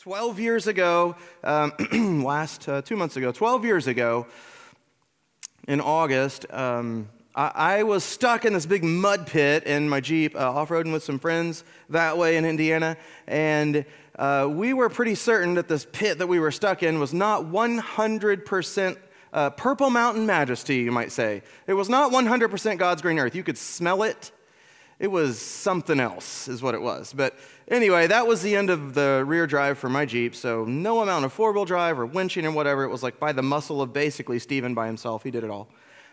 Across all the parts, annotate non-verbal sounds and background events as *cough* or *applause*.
12 years ago, um, *clears throat* last uh, two months ago, 12 years ago, in August, um, I, I, was stuck in this big mud pit in my Jeep, uh, off roading with some friends that way in Indiana. And uh, we were pretty certain that this pit that we were stuck in was not 100% uh, Purple Mountain Majesty, you might say. It was not 100% God's green earth. You could smell it. It was something else, is what it was. But anyway, that was the end of the rear drive for my Jeep. So no amount of four wheel drive or winching or whatever. It was like by the muscle of basically Steven by himself. He did it all.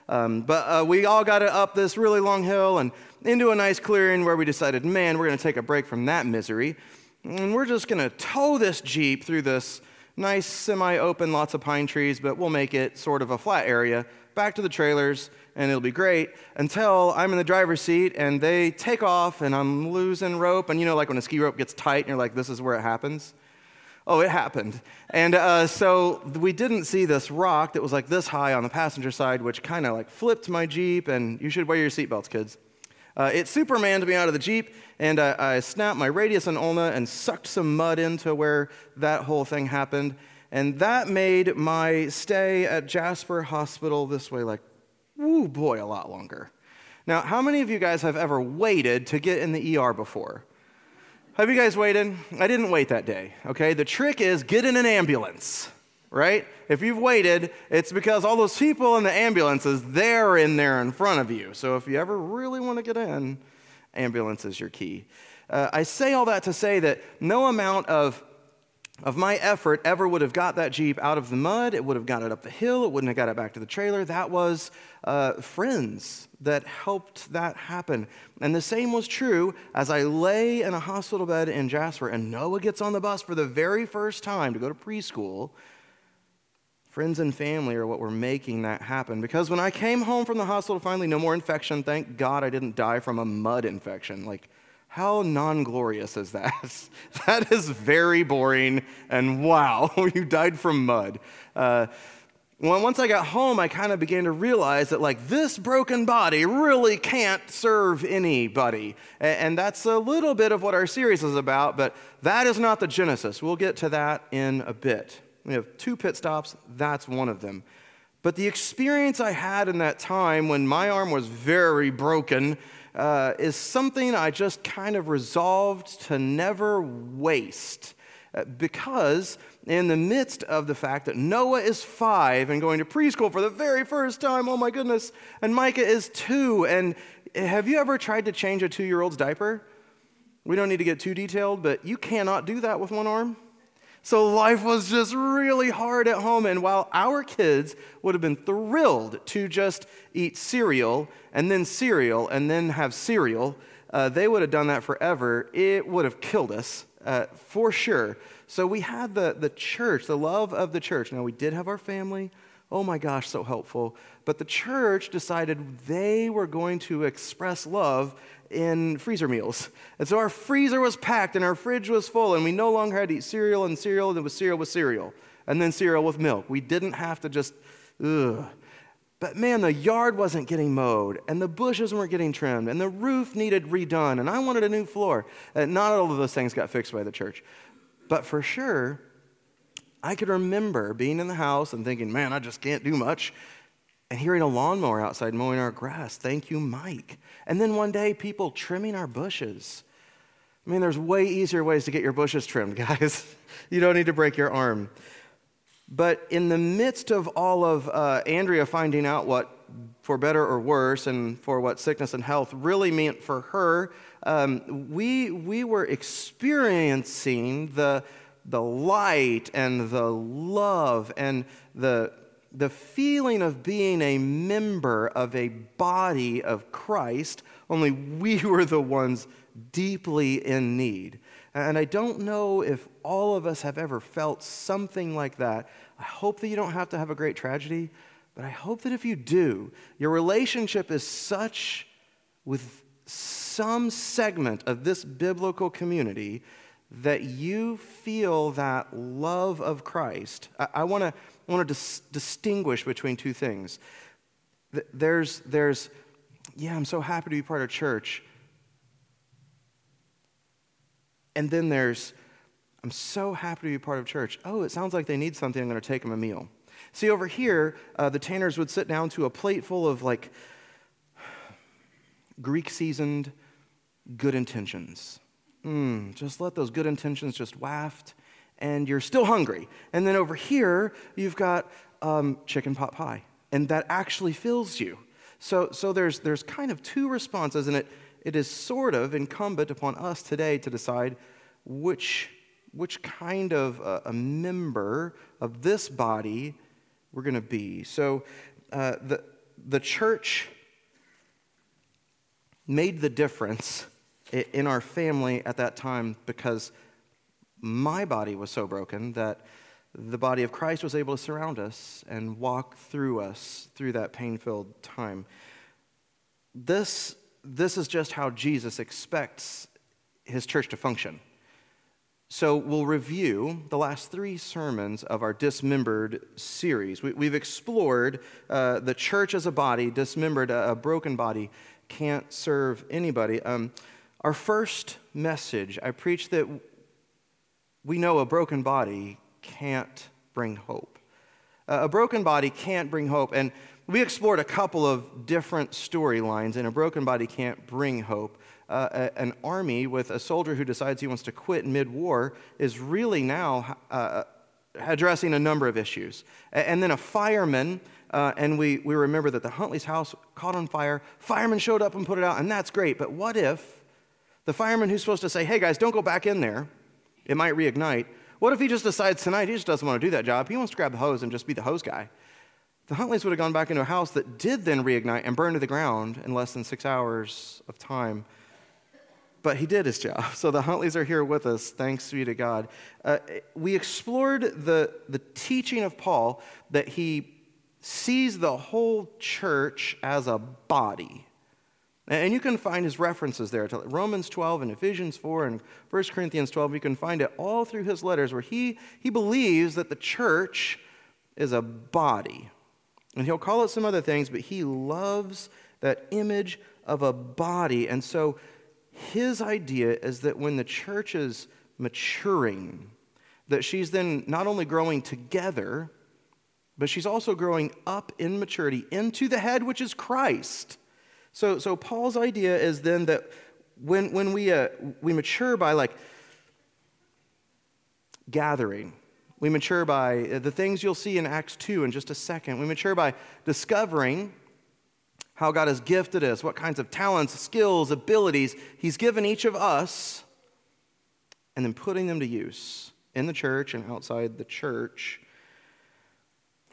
Um, but uh, we all got it up this really long hill and into a nice clearing where we decided, man, we're going to take a break from that misery. And we're just going to tow this Jeep through this nice semi open, lots of pine trees, but we'll make it sort of a flat area back to the trailers and it'll be great until I'm in the driver's seat and they take off and I'm losing rope. And you know, like when a ski rope gets tight and you're like, this is where it happens? Oh, it happened. And uh, so we didn't see this rock that was like this high on the passenger side, which kind of like flipped my Jeep. And you should wear your seatbelts, kids. Uh, it Supermaned me out of the Jeep, and uh, I snapped my radius and ulna and sucked some mud into where that whole thing happened. And that made my stay at Jasper Hospital this way like woo boy, a lot longer. Now, how many of you guys have ever waited to get in the ER before? Have you guys waited? I didn't wait that day, okay? The trick is get in an ambulance, right? If you've waited, it's because all those people in the ambulances, they're in there in front of you. So if you ever really want to get in, ambulance is your key. Uh, I say all that to say that no amount of of my effort ever would have got that Jeep out of the mud. It would have got it up the hill. It wouldn't have got it back to the trailer. That was uh, friends that helped that happen. And the same was true as I lay in a hospital bed in Jasper and Noah gets on the bus for the very first time to go to preschool. Friends and family are what were making that happen. Because when I came home from the hospital, finally, no more infection. Thank God I didn't die from a mud infection. Like, how non glorious is that? *laughs* that is very boring, and wow, *laughs* you died from mud. Uh, once I got home, I kind of began to realize that, like, this broken body really can't serve anybody. And that's a little bit of what our series is about, but that is not the genesis. We'll get to that in a bit. We have two pit stops, that's one of them. But the experience I had in that time when my arm was very broken uh, is something I just kind of resolved to never waste. Uh, because, in the midst of the fact that Noah is five and going to preschool for the very first time, oh my goodness, and Micah is two, and have you ever tried to change a two year old's diaper? We don't need to get too detailed, but you cannot do that with one arm. So life was just really hard at home. And while our kids would have been thrilled to just eat cereal and then cereal and then have cereal, uh, they would have done that forever. It would have killed us uh, for sure. So we had the, the church, the love of the church. Now, we did have our family. Oh my gosh, so helpful. But the church decided they were going to express love in freezer meals. And so our freezer was packed and our fridge was full, and we no longer had to eat cereal and cereal, and it was cereal with cereal, and then cereal with milk. We didn't have to just, ugh. But man, the yard wasn't getting mowed, and the bushes weren't getting trimmed, and the roof needed redone, and I wanted a new floor. And not all of those things got fixed by the church. But for sure, I could remember being in the house and thinking, man, I just can't do much and hearing a lawnmower outside mowing our grass. Thank you, Mike. And then one day, people trimming our bushes. I mean, there's way easier ways to get your bushes trimmed, *laughs* guys. you don't need to break your arm. But in the midst of all of uh, Andrea finding out what, for better or worse, and for what sickness and health really meant for her, um, we, we were experiencing the, the light and the love and the the feeling of being a member of a body of Christ, only we *laughs* were the ones deeply in need. And I don't know if all of us have ever felt something like that. I hope that you don't have to have a great tragedy, but I hope that if you do, your relationship is such with some segment of this biblical community that you feel that love of Christ. I, I want to to dis- distinguish between two things. There's, there's, yeah, I'm so happy to be part of church. And then there's, I'm so happy to be part of church. Oh, it sounds like they need something. I'm going to take them a meal. See, over here, uh, the Tanners would sit down to a plate full of like *sighs* Greek seasoned good intentions. Mm, just let those good intentions just waft, and you're still hungry. And then over here, you've got um, chicken pot pie, and that actually fills you. So, so there's, there's kind of two responses, and it, it is sort of incumbent upon us today to decide which, which kind of uh, a member of this body we're going to be. So uh, the, the church made the difference in our family at that time because my body was so broken that the body of Christ was able to surround us and walk through us through that pain filled time. This, this is just how Jesus expects his church to function. So, we'll review the last three sermons of our dismembered series. We, have explored uh, the church as a body, dismembered, a, a broken body can't serve anybody. Um, our first message, I preached that we know a broken body can't bring hope. Uh, a broken body can't bring hope. And we explored a couple of different storylines, and a broken body can't bring hope. Uh, a, an army with a soldier who decides he wants to quit mid war is really now uh, addressing a number of issues. And then a fireman, uh, and we, we remember that the Huntley's house caught on fire. Firemen showed up and put it out, and that's great. But what if the fireman who's supposed to say, hey guys, don't go back in there, it might reignite, what if he just decides tonight he just doesn't want to do that job? He wants to grab the hose and just be the hose guy. The Huntleys would have gone back into a house that did then reignite and burn to the ground in less than six hours of time. But he did his job. *laughs* So the Huntleys are here with us. Thanks be to God. Uh, we explored the, the teaching of Paul that he sees the whole church as a body. And you can find his references there to Romans 12 and Ephesians 4 and 1 Corinthians 12. You can find it all through his letters where he, he believes that the church is a body. And he'll call it some other things, but he loves that image of a body. And so his idea is that when the church is maturing, that she's then not only growing together, but she's also growing up in maturity into the head, which is Christ. So, so Paul's idea is then that when, when we, uh, we mature by like gathering, we mature by uh, the things you'll see in Acts 2 in just a second. We mature by discovering how God has gifted us, what kinds of talents, skills, abilities He's given each of us, and then putting them to use in the church and outside the church.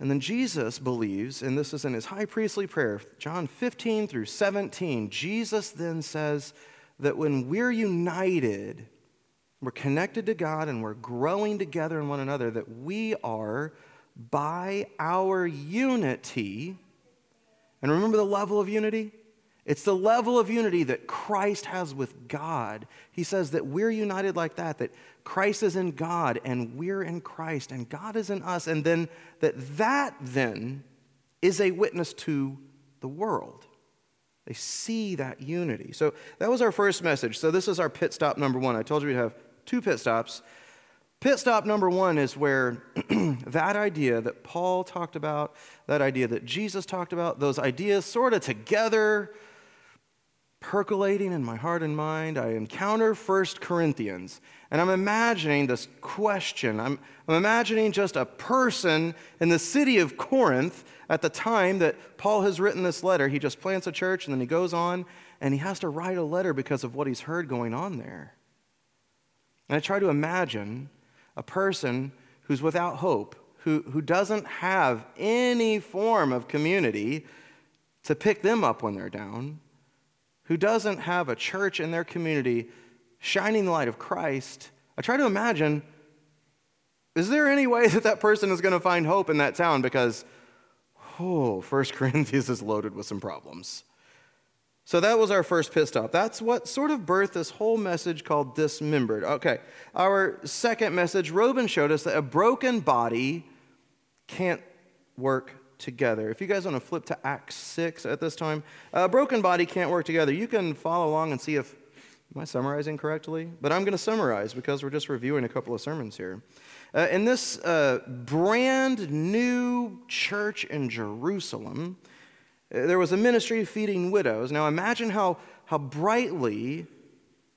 And then Jesus believes, and this is in his high priestly prayer, John 15 through 17. Jesus then says that when we're united, we're connected to God and we're growing together in one another, that we are by our unity. And remember the level of unity? It's the level of unity that Christ has with God. He says that we're united like that, that Christ is in God and we're in Christ and God is in us, and then that that then is a witness to the world. They see that unity. So that was our first message. So this is our pit stop number one. I told you we'd have two pit stops. Pit stop number one is where *clears throat* that idea that Paul talked about, that idea that Jesus talked about, those ideas sort of together percolating in my heart and mind, I encounter First Corinthians. And I'm imagining this question. I'm, I'm imagining just a person in the city of Corinth at the time that Paul has written this letter. He just plants a church and then he goes on and he has to write a letter because of what he's heard going on there. And I try to imagine a person who's without hope, who, who doesn't have any form of community to pick them up when they're down who doesn't have a church in their community shining the light of Christ, I try to imagine is there any way *laughs* that that person is going to find hope in that town? Because, oh, First *laughs* Corinthians is loaded with some problems. So that was our first pit stop. That's what sort of birthed this whole message called dismembered. Okay, our second message, Robin showed us that a broken body can't work together. If you guys want to flip to Acts 6 at this time, a broken body can't work together. You can follow along and see if Am I summarizing correctly? But I'm going to summarize because we're just reviewing a couple of sermons here. Uh, in this uh, brand new church in Jerusalem, uh, there was a ministry feeding widows. Now imagine how, how brightly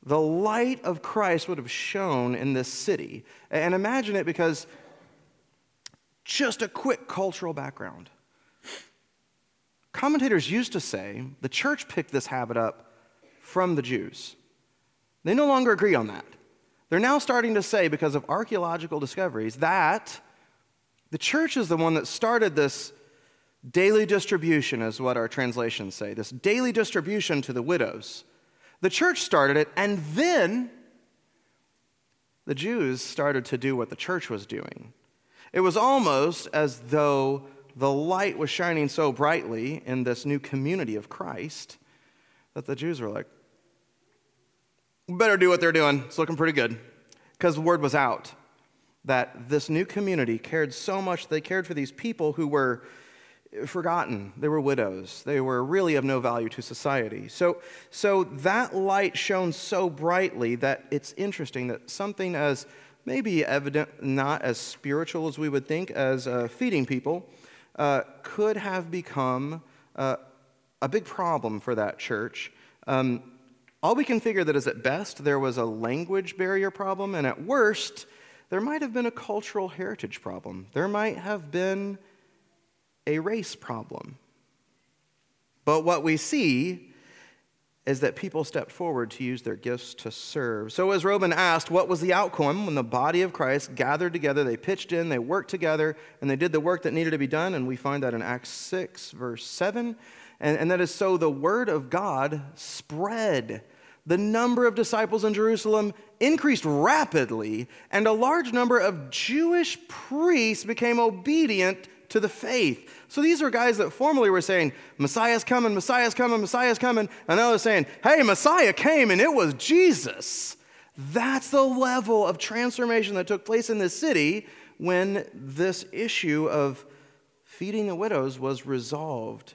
the light of Christ would have shone in this city. And imagine it because just a quick cultural background. Commentators used to say the church picked this habit up from the Jews. They no longer agree on that. They're now starting to say, because of archaeological discoveries, that the church is the one that started this daily distribution, is what our translations say, this daily distribution to the widows. The church started it, and then the Jews started to do what the church was doing. It was almost as though the light was shining so brightly in this new community of Christ that the Jews were like, better do what they're doing. It's looking pretty good. Because the word was out that this new community cared so much, they cared for these people who were forgotten. They were widows. They were really of no value to society. So, so that light shone so brightly that it's interesting that something as maybe evident, not as spiritual as we would think, as uh, feeding people, uh, could have become uh, a big problem for that church. Um, all we can figure that is at best there was a language barrier problem, and at worst, there might have been a cultural heritage problem. There might have been a race problem. But what we see is that people stepped forward to use their gifts to serve. So, as Robin asked, what was the outcome when the body of Christ gathered together? They pitched in, they worked together, and they did the work that needed to be done. And we find that in Acts 6, verse 7. And, and that is so the word of God spread. The number of disciples in Jerusalem increased rapidly, and a large number of Jewish priests became obedient to the faith. So these are guys that formerly were saying, Messiah's coming, Messiah's coming, Messiah's coming. And now they're saying, hey, Messiah came and it was Jesus. That's the level of transformation that took place in this city when this issue of feeding the widows was resolved.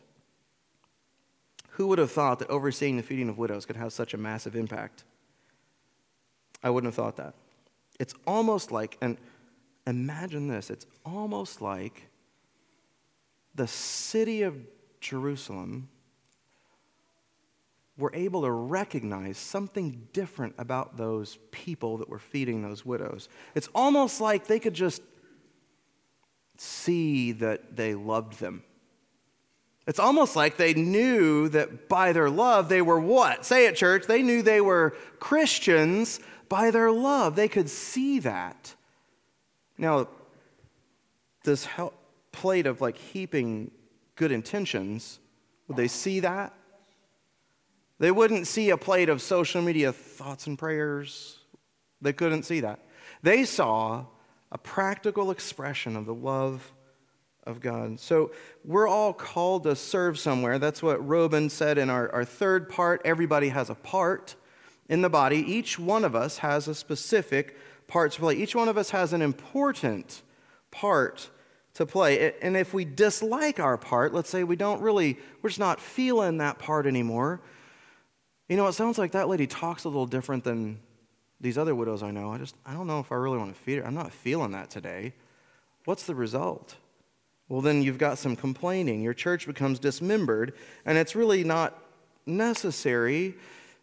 Who would have thought that overseeing the feeding of widows could have such a massive impact? I wouldn't have thought that. It's almost like, and imagine this, it's almost like the city of Jerusalem were able to recognize something different about those people that were feeding those widows. It's almost like they could just see that they loved them. It's almost like they knew that by their love, they were what? Say it, church. They knew they were Christians by their love. They could see that. Now, this plate of like heaping good intentions, would they see that? They wouldn't see a plate of social media thoughts and prayers. They couldn't see that. They saw a practical expression of the love of God. So we're all called to serve somewhere. That's what Robin said in our, our third part. Everybody has a part in the body. Each one of us has a specific part to play. Each one of us has an important part to play. And if we dislike our part, let's say we don't really, we're just not feeling that part anymore. You know, it sounds like that lady talks a little different than these other widows I know. I just, I don't know if I really want to feed her. I'm not feeling that today. What's the result? well, then you've got some complaining. Your church becomes dismembered, and it's really not necessary,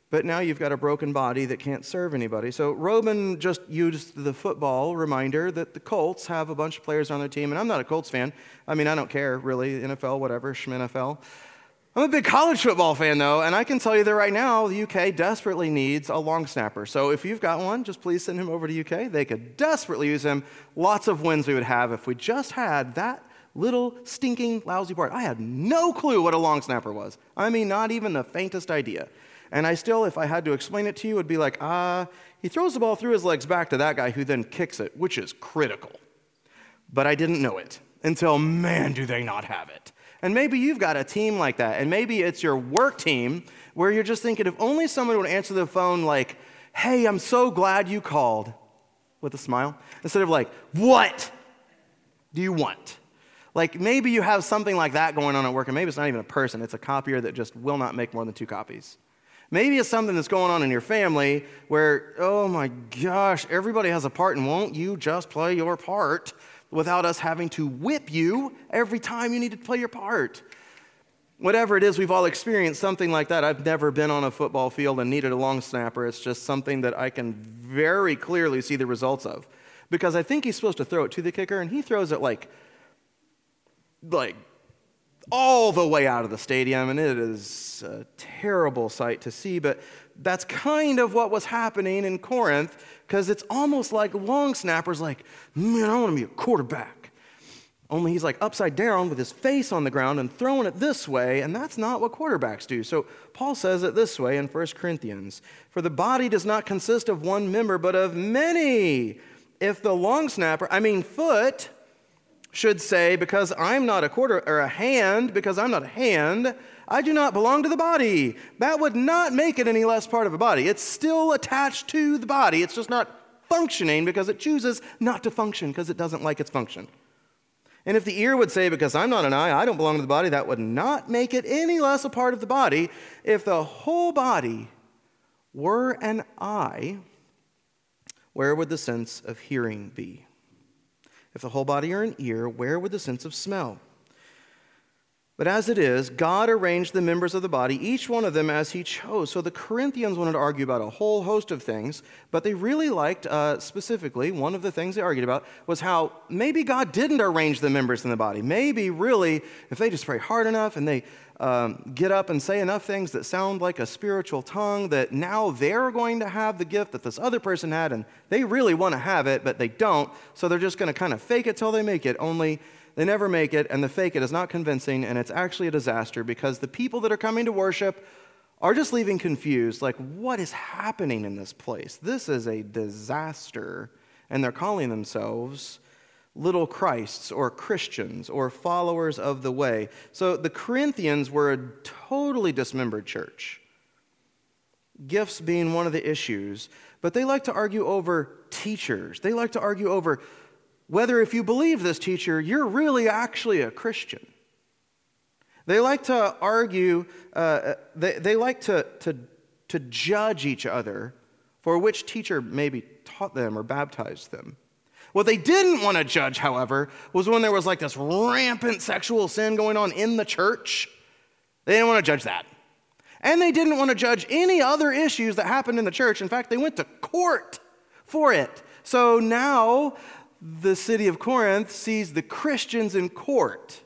but now you've got a broken body that can't serve anybody. So Robin just used the football reminder that the Colts have a bunch of players on their team, and I'm not a Colts fan. I mean, I don't care, really, NFL, whatever, NFL. I'm a big college football fan, though, and I can tell you that right now the UK desperately needs a long snapper. So if you've got one, just please send him over to UK. They could desperately use him. Lots of wins we would have if we just had that little stinking lousy part. I had no clue what a long snapper was. I mean, not even the faintest idea. And I still, if I had to explain it to you, would be like, ah, uh, he throws the ball through his legs back to that guy who then kicks it, which is critical. But I didn't know it until, man, do they not have it. And maybe you've got a team like that, and maybe it's your work team where you're just thinking, if only someone would answer the phone like, hey, I'm so glad you called, with a smile, instead of like, what do you want? Like maybe you have something like that going on at work, and maybe it's not even a person, it's a copier that just will not make more than two copies. Maybe it's something that's going on in your family where, oh my gosh, everybody has a part, and won't you just play your part without us having to whip you every time you need to play your part? Whatever it is, we've all experienced something like that. I've never been on a football field and needed a long snapper. It's just something that I can very clearly see the results of. Because I think he's supposed to throw it to the kicker, and he throws it like, like all the way out of the stadium, and it is a terrible sight to see. But that's kind of what was happening in Corinth, because it's almost like long snappers, like, man, I want to be a quarterback. Only he's like upside down with his face on the ground and throwing it this way, and that's not what quarterbacks do. So Paul says it this way in 1 Corinthians For the body does not consist of one member, but of many. If the long snapper, I mean foot, should say, Because I'm not a quarter or a hand, because I'm not a hand, I do not belong to the body. That would not make it any less part of a body. It's still attached to the body. It's just not functioning because it chooses not to function because it doesn't like its function. And if the ear would say, Because I'm not an eye, I don't belong to the body, that would not make it any less a part of the body. If the whole body were an eye, where would the sense of hearing be? If the whole body are an ear, where would the sense of smell? But as it is, God arranged the members of the body, each one of them as he chose. So the Corinthians wanted to argue about a whole host of things, but they really liked, uh, specifically, one of the things they argued about was how maybe God didn't arrange the members in the body. Maybe, really, if they just pray hard enough and they um, get up and say enough things that sound like a spiritual tongue, that now they're going to have the gift that this other person had, and they really want to have it, but they don't. So they're just going to kind of fake it till they make it. Only they never make it, and the fake it is not convincing, and it's actually a disaster because the people that are coming to worship are just leaving confused. Like, what is happening in this place? This is a disaster. And they're calling themselves little Christs or Christians or followers of the way. So the Corinthians were a totally dismembered church, gifts being one of the issues. But they like to argue over teachers, they like to argue over whether, if you believe this teacher, you're really actually a Christian. They like to argue, uh, they, they like to, to, to judge each other for which teacher maybe taught them or baptized them. What they didn't want to judge, however, was when there was like this rampant sexual sin going on in the church. They didn't want to judge that. And they didn't want to judge any other issues that happened in the church. In fact, they went to court for it. So now the city of Corinth sees the Christians in court.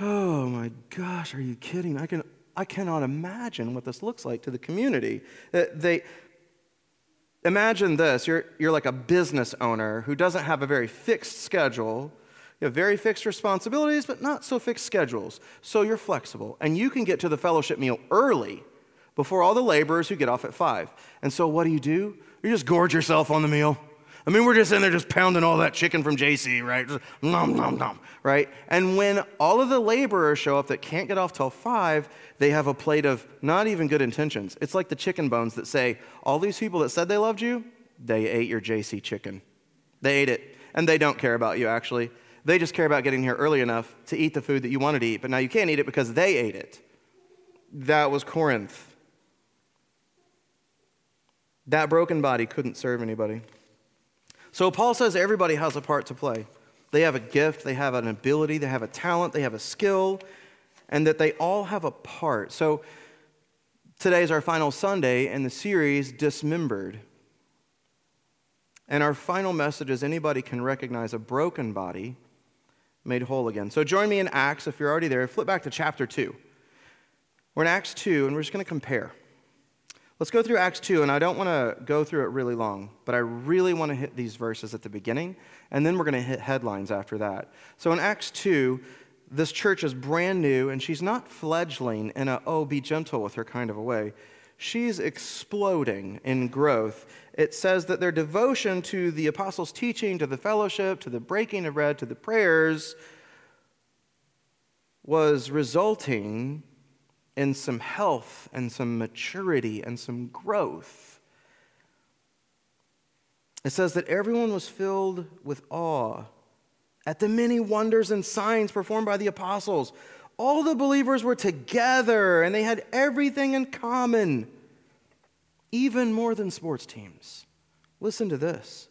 Oh my gosh, are you kidding? I, can, I cannot imagine what this looks like to the community. Uh, they, imagine this you're, you're like a business owner who doesn't have a very fixed schedule. You have very fixed responsibilities, but not so fixed schedules. So you're flexible, and you can get to the fellowship meal early before all the laborers who get off at five. And so what do you do? You just gorge yourself on the meal. I mean, we're just in there just pounding all that chicken from JC, right? Just nom, nom, nom, right? And when all of the laborers show up that can't get off till five, they have a plate of not even good intentions. It's like the chicken bones that say, all these people that said they loved you, they ate your JC chicken. They ate it. And they don't care about you, actually. They just care about getting here early enough to eat the food that you wanted to eat, but now you can't eat it because they ate it. That was Corinth. That broken body couldn't serve anybody. So Paul says everybody has a part to play. They have a gift, they have an ability, they have a talent, they have a skill, and that they all have a part. So today is our final Sunday in the series, Dismembered. And our final message is anybody can recognize a broken body made whole again. So join me in Acts if you're already there. Flip back to chapter 2. We're in Acts 2, and we're just going to compare. Let's go through Acts 2, and I don't want to go through it really long, but I really want to hit these verses at the beginning, and then we're going to hit headlines after that. So in Acts 2, this church is brand new, and she's not fledgling in a, oh, be gentle with her kind of a way. She's exploding in growth. It says that their devotion to the apostles' teaching, to the fellowship, to the breaking of bread, to the prayers, was resulting in some health and some maturity and some growth. It says that everyone was filled with awe at the many wonders and signs performed by the apostles. All the believers were together and they had everything in common, even more than sports teams. Listen to this.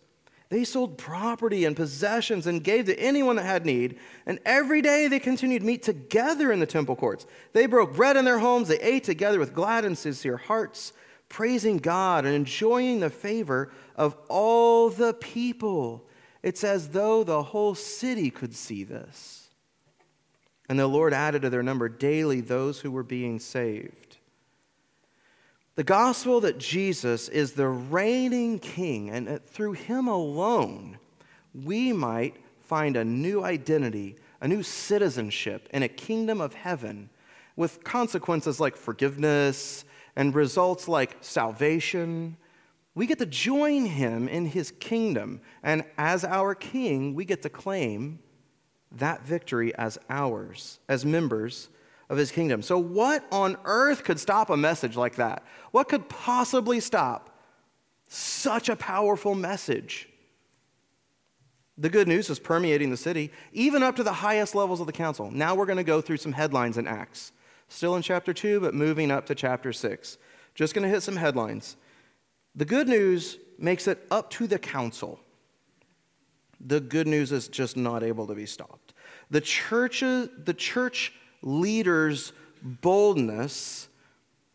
They sold property and possessions and gave to anyone that had need. And every day they continued to meet together in the temple courts. They broke bread in their homes. They ate together with glad and sincere hearts, praising God and enjoying the favor of all the people. It's as though the whole city could see this. And the Lord added to their number daily those who were being saved. The gospel that Jesus is the reigning king, and through him alone, we might find a new identity, a new citizenship in a kingdom of heaven with consequences like forgiveness and results like salvation. We get to join him in his kingdom, and as our king, we get to claim that victory as ours, as members of his kingdom. So, what on earth could stop a message like that? What could possibly stop such a powerful message? The good news is permeating the city, even up to the highest levels of the council. Now we're going to go through some headlines in Acts. Still in chapter 2, but moving up to chapter 6. Just going to hit some headlines. The good news makes it up to the council. The good news is just not able to be stopped. The church, the church leader's boldness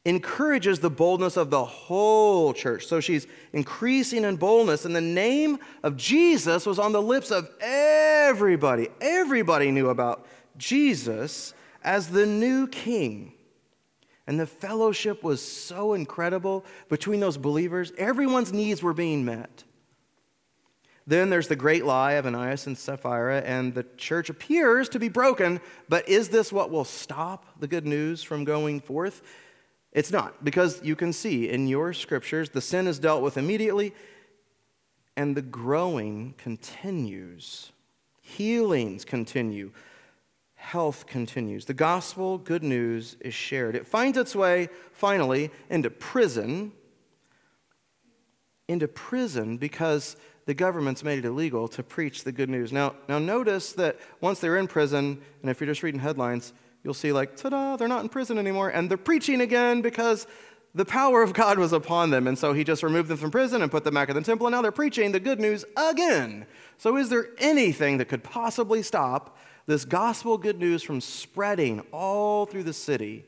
encourages the boldness of the whole church. So she's increasing in boldness, and the name of Jesus was on the lips of everybody. Everybody knew about Jesus as the new king. And the fellowship was so incredible between those believers. Everyone's needs were being met. Then there's the great lie of Ananias and Sapphira, and the church appears to be broken, but is this what will stop the good news from going forth? It's not, because you can see in your scriptures the sin is dealt with immediately, and the growing continues. Healings continue. Health continues. The gospel, good news, is shared. It finds its way, finally, into prison. Into prison because the government's made it illegal to preach the good news. Now, now notice that once they're in prison, and if you're just reading headlines, you'll see like, ta-da, they're not in prison anymore, and they're preaching again because the power of God was upon them. And so he just removed them from prison and put them back in the temple, and now they're preaching the good news again. So is there anything that could possibly stop this gospel good news from spreading all through the city?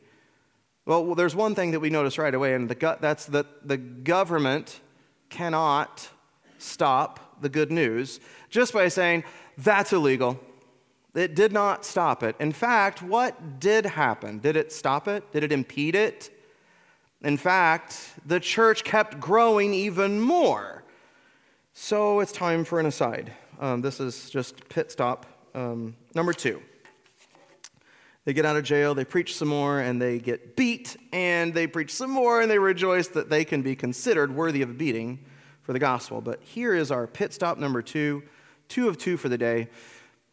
Well, there's one thing that we notice right away, and the, that's that the government cannot stop the good news just by saying, that's illegal. It did not stop it. In fact, what did happen? Did it stop it? Did it impede it? In fact, the church kept growing even more. So it's time for an aside. Um, this is just pit stop um, number two. They get out of jail, they preach some more, and they get beat, and they preach some more, and they rejoice that they can be considered worthy of a beating for the gospel. But here is our pit stop number two, two of two for the day.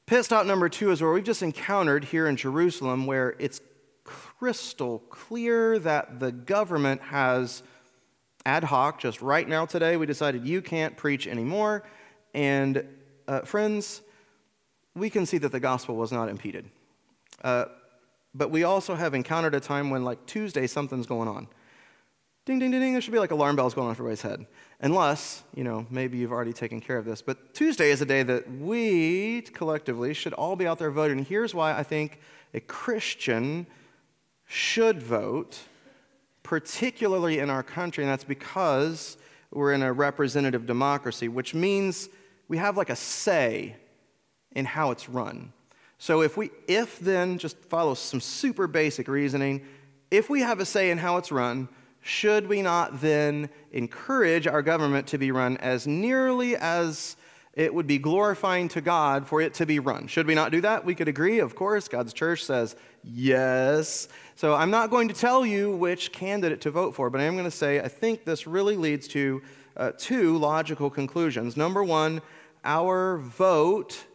Pit stop number two is where we've just encountered here in Jerusalem, where it's crystal clear that the government has ad hoc, just right now today, we decided you can't preach anymore. And uh, friends, we can see that the gospel was not impeded. Uh, but we also have encountered a time when, like Tuesday, something's going on. Ding, ding, ding, ding. There should be like alarm bells going on for everybody's head. Unless, you know, maybe you've already taken care of this. But Tuesday is a day that we collectively should all be out there voting. And here's why I think a Christian should vote, particularly in our country, and that's because we're in a representative democracy, which means we have like a say in how it's run. So if we, if then, just follow some super basic reasoning, if we have a say in how it's run, should we not then encourage our government to be run as nearly as it would be glorifying to God for it to be run? Should we not do that? We could agree, of course. God's church says yes. So I'm not going to tell you which candidate to vote for, but I am going to say I think this really leads to uh, two logical conclusions. Number one, our vote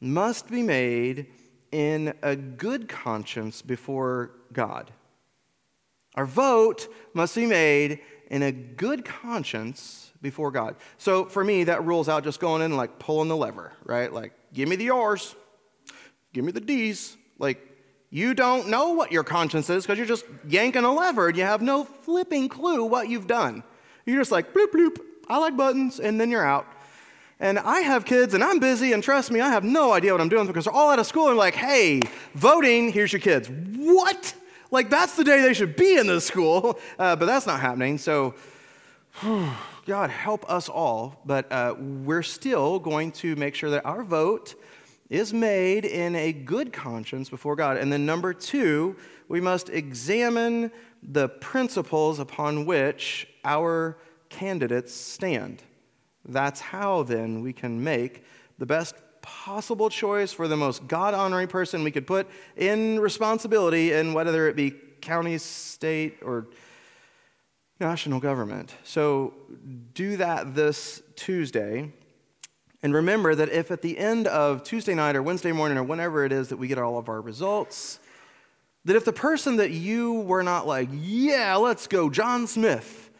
must be made in a good conscience before God. Our vote must be made in a good conscience before God. So for me, that rules out just going in and like pulling the lever, right? Like, give me the R's, give me the D's. Like, You don't know what your conscience is because you're just yanking a lever and you have no flipping clue what you've done. You're just like, bloop, bloop, I like buttons, and then you're out. And I have kids and I'm busy, and trust me, I have no idea what I'm doing because they're all out of school and like, hey, voting, here's your kids. What? Like, that's the day they should be in this school, *laughs* uh, but that's not happening. So, *sighs* God help us all. But uh, we're still going to make sure that our vote is made in a good conscience before God. And then, number two, we must examine the principles upon which our candidates stand. That's how then we can make the best possible choice for the most God honoring person we could put in responsibility in whether it be county, state, or national government. So do that this Tuesday. And remember that if at the end of Tuesday night or Wednesday morning or whenever it is that we get all of our results, that if the person that you were not like, yeah, let's go, John Smith,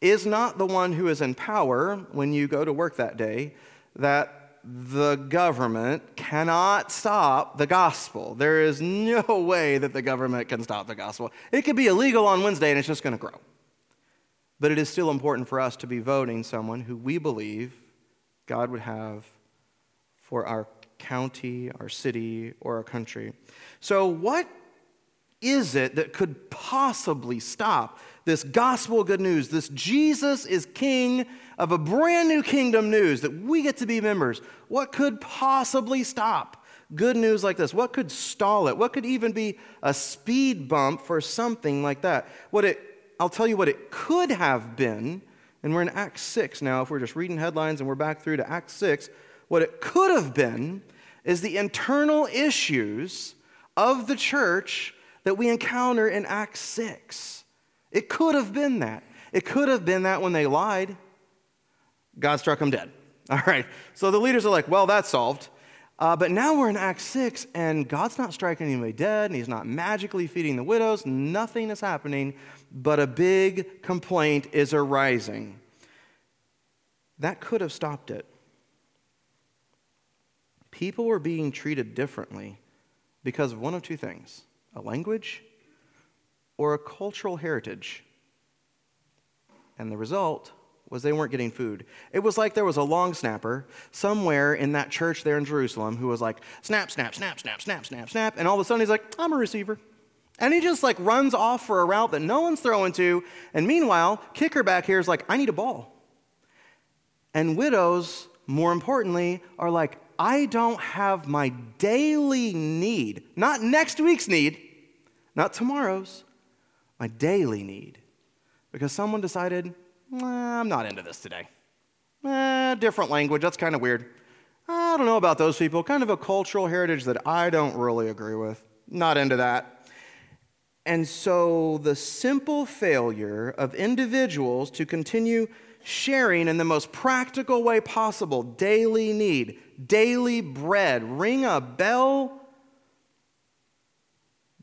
is not the one who is in power when you go to work that day, that the government cannot stop the gospel. There is no *laughs* way that the government can stop the gospel. It could be illegal on Wednesday and it's just going to grow. But it is still important for us to be voting someone who we believe God would have for our county, our city, or our country. So, what is it that could possibly stop this gospel good news, this Jesus is king of a brand new kingdom news that we get to be members? What could possibly stop good news like this? What could stall it? What could even be a speed bump for something like that? What it I'll tell you what it could have been, and we're in Acts 6 now, if we're just reading headlines and we're back through to Acts 6, what it could have been is the internal issues of the church that we encounter in Acts 6. It could have been that. It could have been that when they lied, God struck them dead. *laughs* All right. So the leaders are like, well, that's solved. Uh, but now we're in Acts 6, and God's not striking anybody dead, and He's not magically feeding the widows. Nothing is happening but a big complaint is arising. That could have stopped it. People were being treated differently because of one of two things a language or a cultural heritage. And the result was they weren't getting food. It was like there was a long snapper somewhere in that church there in Jerusalem who was like, snap, snap, snap, snap, snap, snap, snap. And all of a sudden he's like, I'm a receiver. And he just like runs off for a route that no one's throwing to. And meanwhile, kicker back here is like, I need a ball. And widows, more importantly, are like, I don't have my daily need, not next week's need, not tomorrow's, my daily need. Because someone decided, I'm not into this today. Eh, different language, that's kind of weird. I don't know about those people. Kind of a cultural heritage that I don't really agree with. Not into that. And so the simple failure of individuals to continue sharing in the most practical way possible. Daily need, daily bread, ring a bell,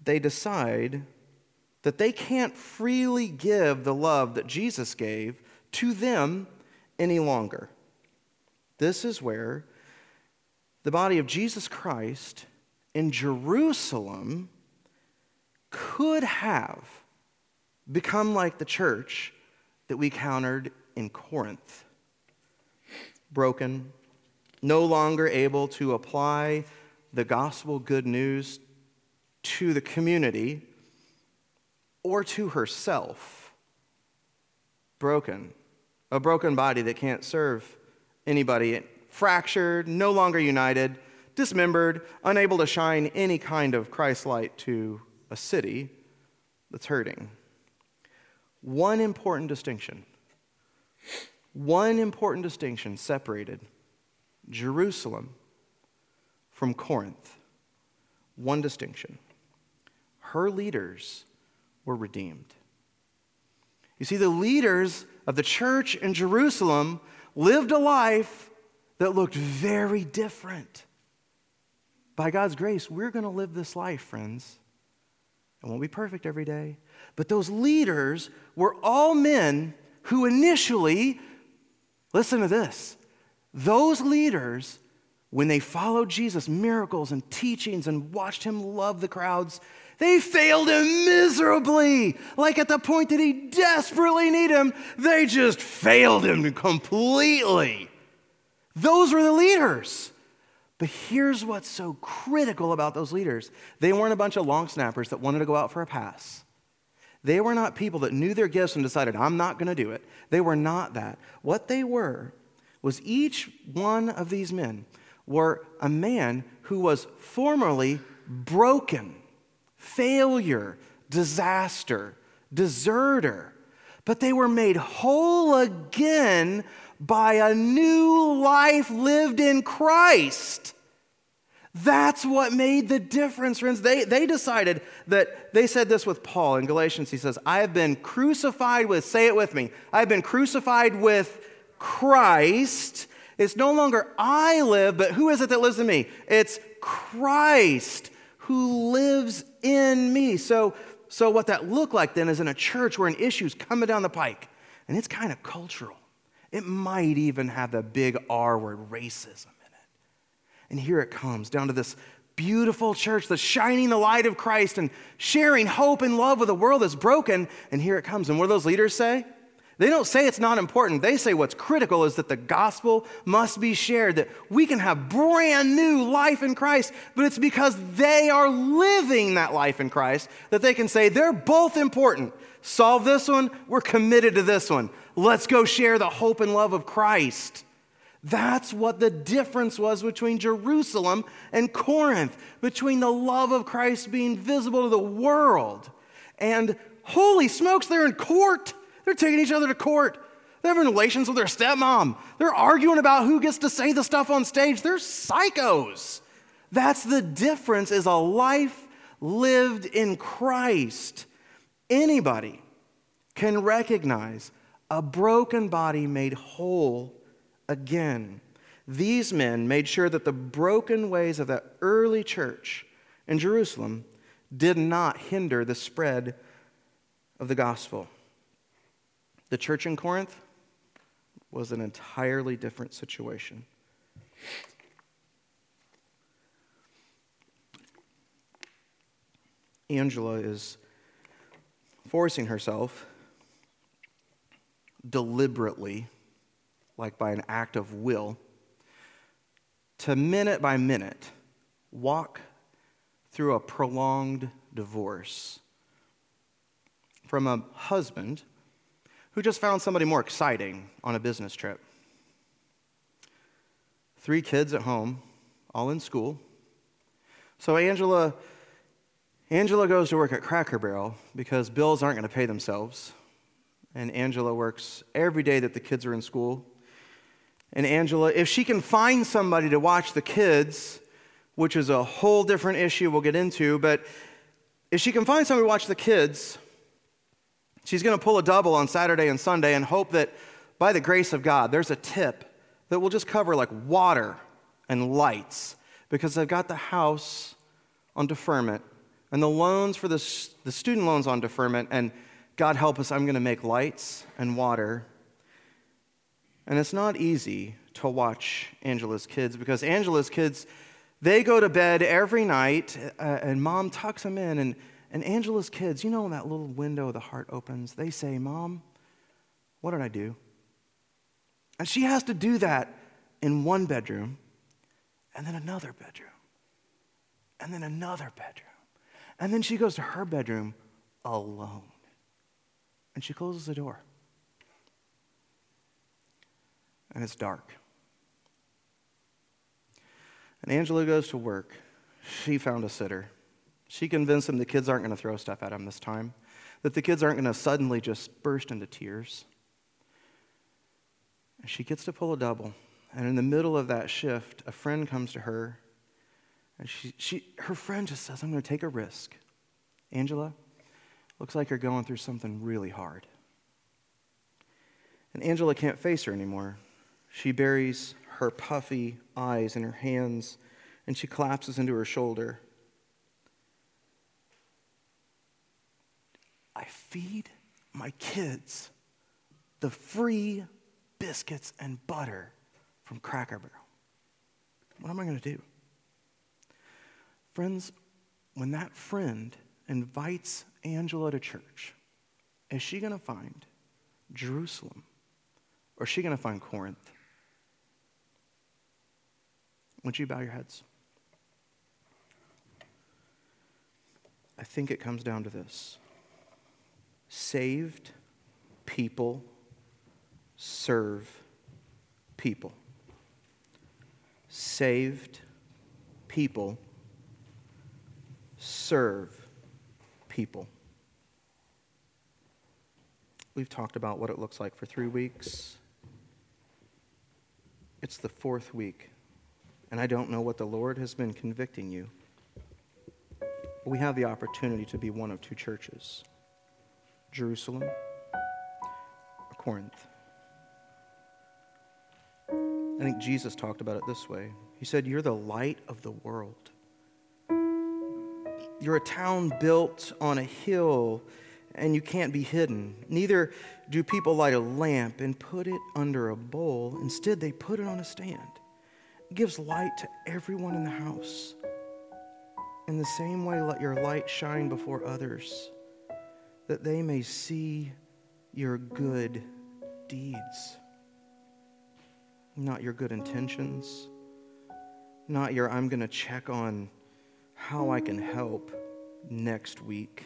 they decide that they can't freely give the love that Jesus gave to them any longer. This is where the body of Jesus Christ in Jerusalem could have become like the church that we countered in Corinth broken, no longer able to apply the gospel good news to the community or to herself. Broken. A broken body that can't serve anybody. Fractured, no longer united, dismembered, unable to shine any kind of Christ light to a city that's hurting. One important distinction. One important distinction separated Jerusalem from Corinth. One distinction. Her leaders were redeemed. You see, the leaders of the church in Jerusalem lived a life that looked very different. By God's grace, we're going to live this life, friends. It won't be perfect every day. But those leaders were all men who initially, listen to this, those leaders when they followed Jesus' miracles and teachings and watched him love the crowds, they failed him miserably. Like at the point that he desperately needed him, they just failed him completely. Those were the leaders. But here's what's so critical about those leaders they weren't a bunch of long snappers that wanted to go out for a pass. They were not people that knew their gifts and decided, I'm not going to do it. They were not that. What they were was each one of these men were a man who was formerly broken, failure, disaster, deserter, but they were made whole again by a new life lived in Christ. That's what made the difference, friends. They, they decided that, they said this with Paul in Galatians. He says, I have been crucified with, say it with me, I have been crucified with Christ. It's no longer I live, but who is it that lives in me? It's Christ who lives in me. So, so what that looked like then is in a church where an issue's coming down the pike, and it's kind of cultural. It might even have the big R word, racism. And here it comes down to this beautiful church that's shining the light of Christ and sharing hope and love with a world that's broken. And here it comes. And what do those leaders say? They don't say it's not important. They say what's critical is that the gospel must be shared, that we can have brand new life in Christ, but it's because they are living that life in Christ that they can say they're both important. Solve this one, we're committed to this one. Let's go share the hope and love of Christ. That's what the difference was between Jerusalem and Corinth, between the love of Christ being visible to the world. And holy smokes, they're in court. They're taking each other to court. They're having relations with their stepmom. They're arguing about who gets to say the stuff on stage. They're psychos. That's the difference is a life lived in Christ. Anybody can recognize a broken body made whole again. These men made sure that the broken ways of the early church in Jerusalem did not hinder the spread of the gospel. The church in Corinth was an entirely different situation. Angela is forcing herself deliberately, like by an act of will, to minute by minute walk through a prolonged divorce from a husband who just found somebody more exciting on a business trip. Three kids at home, all in school. So Angela Angela goes to work at Cracker Barrel because bills aren't going to pay themselves. And Angela works every day that the kids are in school. And Angela, if she can find somebody to watch the kids, which is a whole different issue we'll get into, but if she can find somebody to watch the kids, She's going to pull a double on Saturday and Sunday and hope that by the grace of God, there's a tip that will just cover like water and lights because they've got the house on deferment and the loans for the, the student loans on deferment. And God help us, I'm going to make lights and water. And it's not easy to watch Angela's kids because Angela's kids, they go to bed every night uh, and mom tucks them in and and Angela's kids, you know, when that little window the heart opens, they say, Mom, what did I do? And she has to do that in one bedroom, and then another bedroom, and then another bedroom. And then she goes to her bedroom alone. And she closes the door. And it's dark. And Angela goes to work. She found a sitter. She convinced him the kids aren't going to throw stuff at him this time, that the kids aren't going to suddenly just burst into tears. And she gets to pull a double. And in the middle of that shift, a friend comes to her, and she, she, her friend just says, I'm going to take a risk. Angela, looks like you're going through something really hard. And Angela can't face her anymore. She buries her puffy eyes in her hands, and she collapses into her shoulder. I feed my kids the free biscuits and butter from Cracker Barrel. What am I going to do? Friends, when that friend invites Angela to church, is she going to find Jerusalem or is she going to find Corinth? Would you bow your heads? I think it comes down to this saved people serve people. Saved people serve people. We've talked about what it looks like for three weeks. It's the fourth week, and I don't know what the Lord has been convicting you. We have the opportunity to be one of two churches Jerusalem or Corinth. I think Jesus talked about it this way He said, You're the light of the world. You're a town built on a hill and you can't be hidden. Neither do people light a lamp and put it under a bowl. Instead, they put it on a stand. Gives light to everyone in the house. In the same way, let your light shine before others, that they may see your good deeds. Not your good intentions, not your I'm going to check on how I can help next week.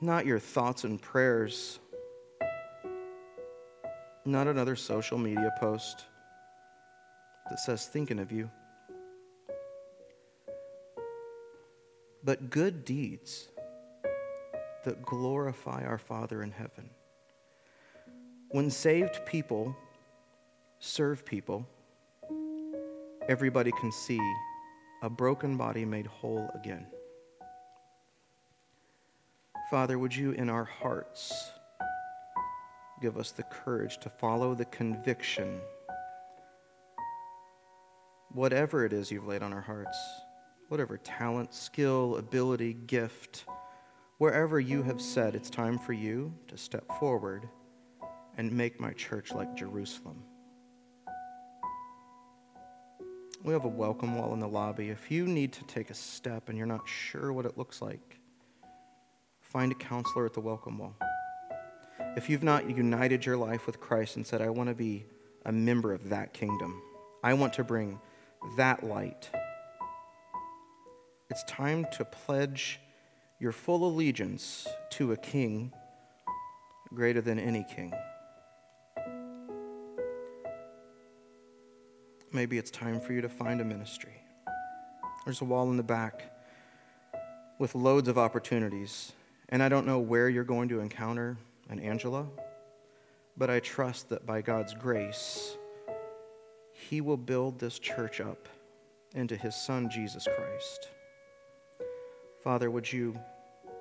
Not your thoughts and prayers. Not another social media post that says thinking of you. But good deeds that glorify our Father in heaven. When saved people serve people, everybody can see a broken body made whole again. Father, would you in our hearts give us the courage to follow the conviction, whatever it is you've laid on our hearts, whatever talent, skill, ability, gift, wherever you have said it's time for you to step forward and make my church like Jerusalem. We have a welcome wall in the lobby. If you need to take a step and you're not sure what it looks like, find a counselor at the welcome wall. If you've not united your life with Christ and said, I want to be a member of that kingdom, I want to bring that light, it's time to pledge your full allegiance to a king greater than any king. maybe it's time for you to find a ministry. There's a wall in the back with loads of opportunities. And I don't know where you're going to encounter an Angela, but I trust that by God's grace, He will build this church up into His Son, Jesus Christ. Father, would you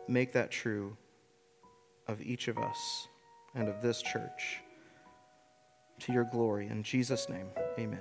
make that true of each of us and of this church to your glory? In Jesus' name, amen.